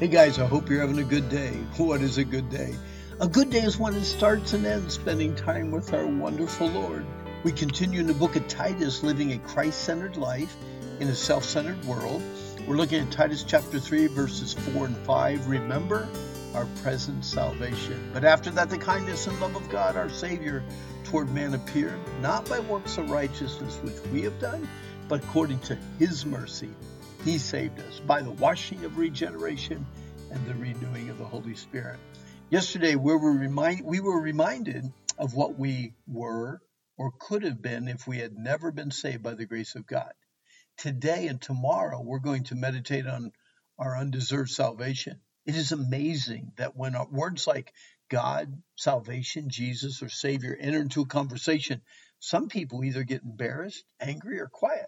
Hey guys, I hope you're having a good day. What is a good day? A good day is when it starts and ends spending time with our wonderful Lord. We continue in the book of Titus, living a Christ centered life in a self centered world. We're looking at Titus chapter 3, verses 4 and 5. Remember our present salvation. But after that, the kindness and love of God, our Savior, toward man appeared, not by works of righteousness which we have done, but according to His mercy he saved us by the washing of regeneration and the renewing of the Holy Spirit. Yesterday, we were, remind, we were reminded of what we were or could have been if we had never been saved by the grace of God. Today and tomorrow, we're going to meditate on our undeserved salvation. It is amazing that when words like God, salvation, Jesus, or Savior enter into a conversation, some people either get embarrassed, angry, or quiet.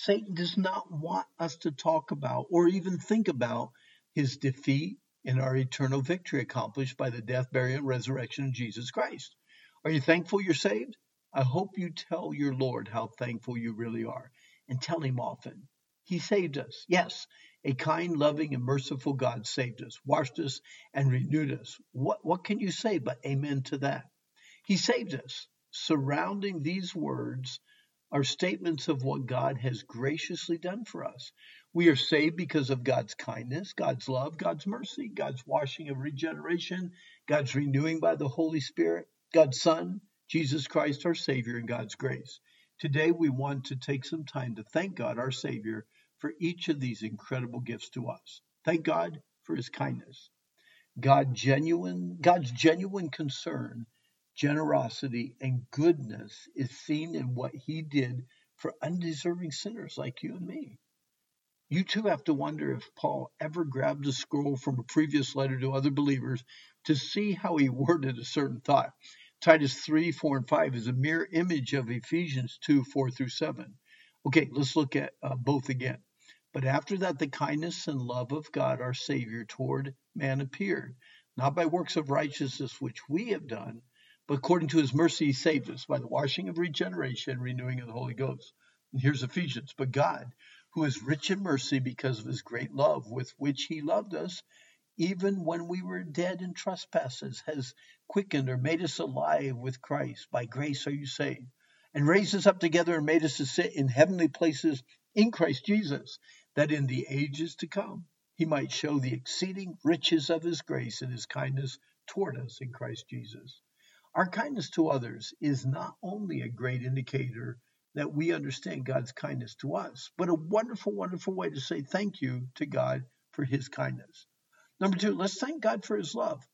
Satan does not want us to talk about or even think about his defeat and our eternal victory accomplished by the death, burial, and resurrection of Jesus Christ. Are you thankful you're saved? I hope you tell your Lord how thankful you really are and tell him often. He saved us. Yes, a kind, loving, and merciful God saved us, washed us, and renewed us. What, what can you say but amen to that? He saved us. Surrounding these words are statements of what God has graciously done for us. We are saved because of God's kindness, God's love, God's mercy, God's washing of regeneration, God's renewing by the Holy Spirit, God's Son, Jesus Christ, our Savior, and God's grace. Today, we want to take some time to thank God, our Savior, for each of these incredible gifts to us. Thank God for His kindness. God genuine, God's genuine concern generosity, and goodness is seen in what he did for undeserving sinners like you and me. You too have to wonder if Paul ever grabbed a scroll from a previous letter to other believers to see how he worded a certain thought. Titus 3, 4, and 5 is a mirror image of Ephesians 2, 4 through 7. Okay, let's look at uh, both again. But after that, the kindness and love of God our Savior toward man appeared, not by works of righteousness which we have done, but according to his mercy, he saved us by the washing of regeneration, and renewing of the Holy Ghost. And here's Ephesians. But God, who is rich in mercy because of his great love with which he loved us, even when we were dead in trespasses, has quickened or made us alive with Christ. By grace are you saved. And raised us up together and made us to sit in heavenly places in Christ Jesus, that in the ages to come he might show the exceeding riches of his grace and his kindness toward us in Christ Jesus. Our kindness to others is not only a great indicator that we understand God's kindness to us, but a wonderful, wonderful way to say thank you to God for his kindness. Number two, let's thank God for his love.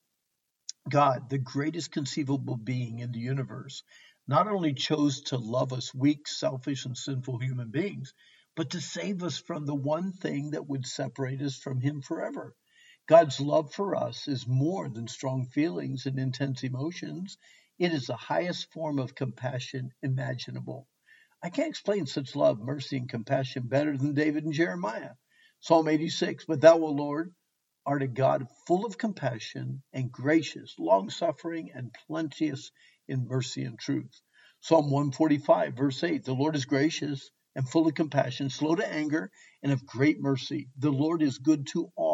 God, the greatest conceivable being in the universe, not only chose to love us weak, selfish, and sinful human beings, but to save us from the one thing that would separate us from him forever God's love for us is more than strong feelings and intense emotions. It is the highest form of compassion imaginable. I can't explain such love, mercy, and compassion better than David and Jeremiah. Psalm 86 But thou, O Lord, art a God full of compassion and gracious, long suffering, and plenteous in mercy and truth. Psalm 145, verse 8 The Lord is gracious and full of compassion, slow to anger, and of great mercy. The Lord is good to all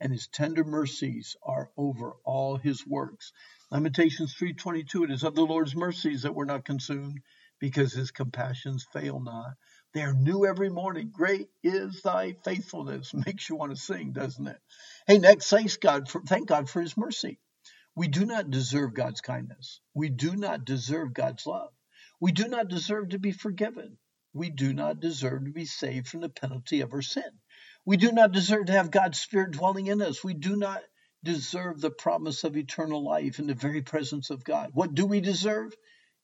and his tender mercies are over all his works. Lamentations 3:22 it is of the Lord's mercies that we're not consumed because his compassions fail not. They are new every morning. Great is thy faithfulness. Makes you want to sing, doesn't it? Hey, next, thanks God for, thank God for his mercy. We do not deserve God's kindness. We do not deserve God's love. We do not deserve to be forgiven. We do not deserve to be saved from the penalty of our sin. We do not deserve to have God's Spirit dwelling in us. We do not deserve the promise of eternal life in the very presence of God. What do we deserve?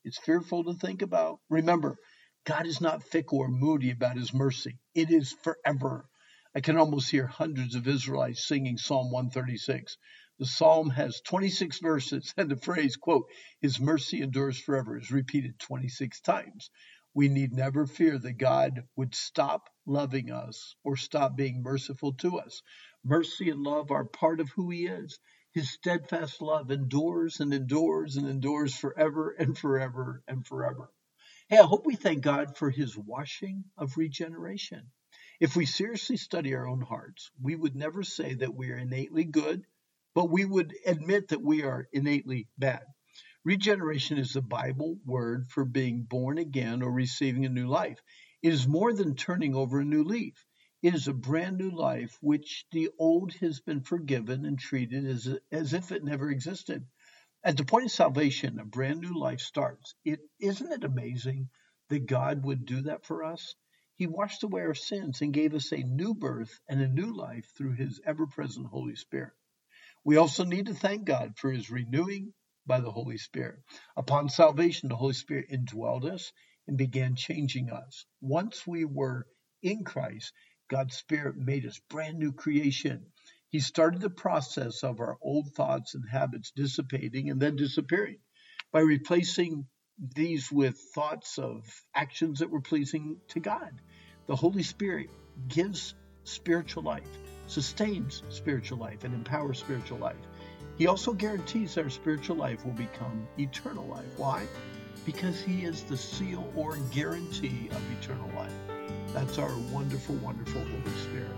It's fearful to think about. Remember, God is not fickle or moody about his mercy, it is forever. I can almost hear hundreds of Israelites singing Psalm 136. The psalm has 26 verses, and the phrase, quote, His mercy endures forever is repeated 26 times we need never fear that God would stop loving us or stop being merciful to us. Mercy and love are part of who He is. His steadfast love endures and endures and endures forever and forever and forever. Hey, I hope we thank God for His washing of regeneration. If we seriously study our own hearts, we would never say that we are innately good, but we would admit that we are innately bad. Regeneration is the Bible word for being born again or receiving a new life. It is more than turning over a new leaf. It is a brand new life which the old has been forgiven and treated as, as if it never existed. At the point of salvation, a brand new life starts. It isn't it amazing that God would do that for us? He washed away our sins and gave us a new birth and a new life through his ever-present Holy Spirit. We also need to thank God for his renewing by the Holy Spirit. Upon salvation, the Holy Spirit indwelled us and began changing us. Once we were in Christ, God's Spirit made us brand new creation. He started the process of our old thoughts and habits dissipating and then disappearing by replacing these with thoughts of actions that were pleasing to God. The Holy Spirit gives spiritual life, sustains spiritual life, and empowers spiritual life. He also guarantees our spiritual life will become eternal life. Why? Because He is the seal or guarantee of eternal life. That's our wonderful, wonderful Holy Spirit.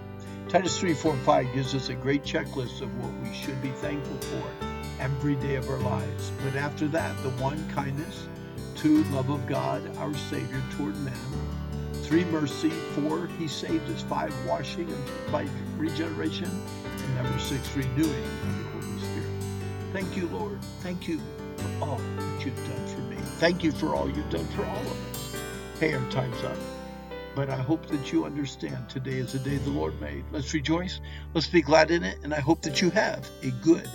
Titus 3, 4, 5 gives us a great checklist of what we should be thankful for every day of our lives. But after that, the one, kindness, two, love of God, our Savior toward men, three, mercy, four, He saved us, five, washing by regeneration, and number six, renewing of the Holy Spirit. Thank you, Lord. Thank you for all that you've done for me. Thank you for all you've done for all of us. Hey, our time's up. But I hope that you understand today is the day the Lord made. Let's rejoice. Let's be glad in it. And I hope that you have a good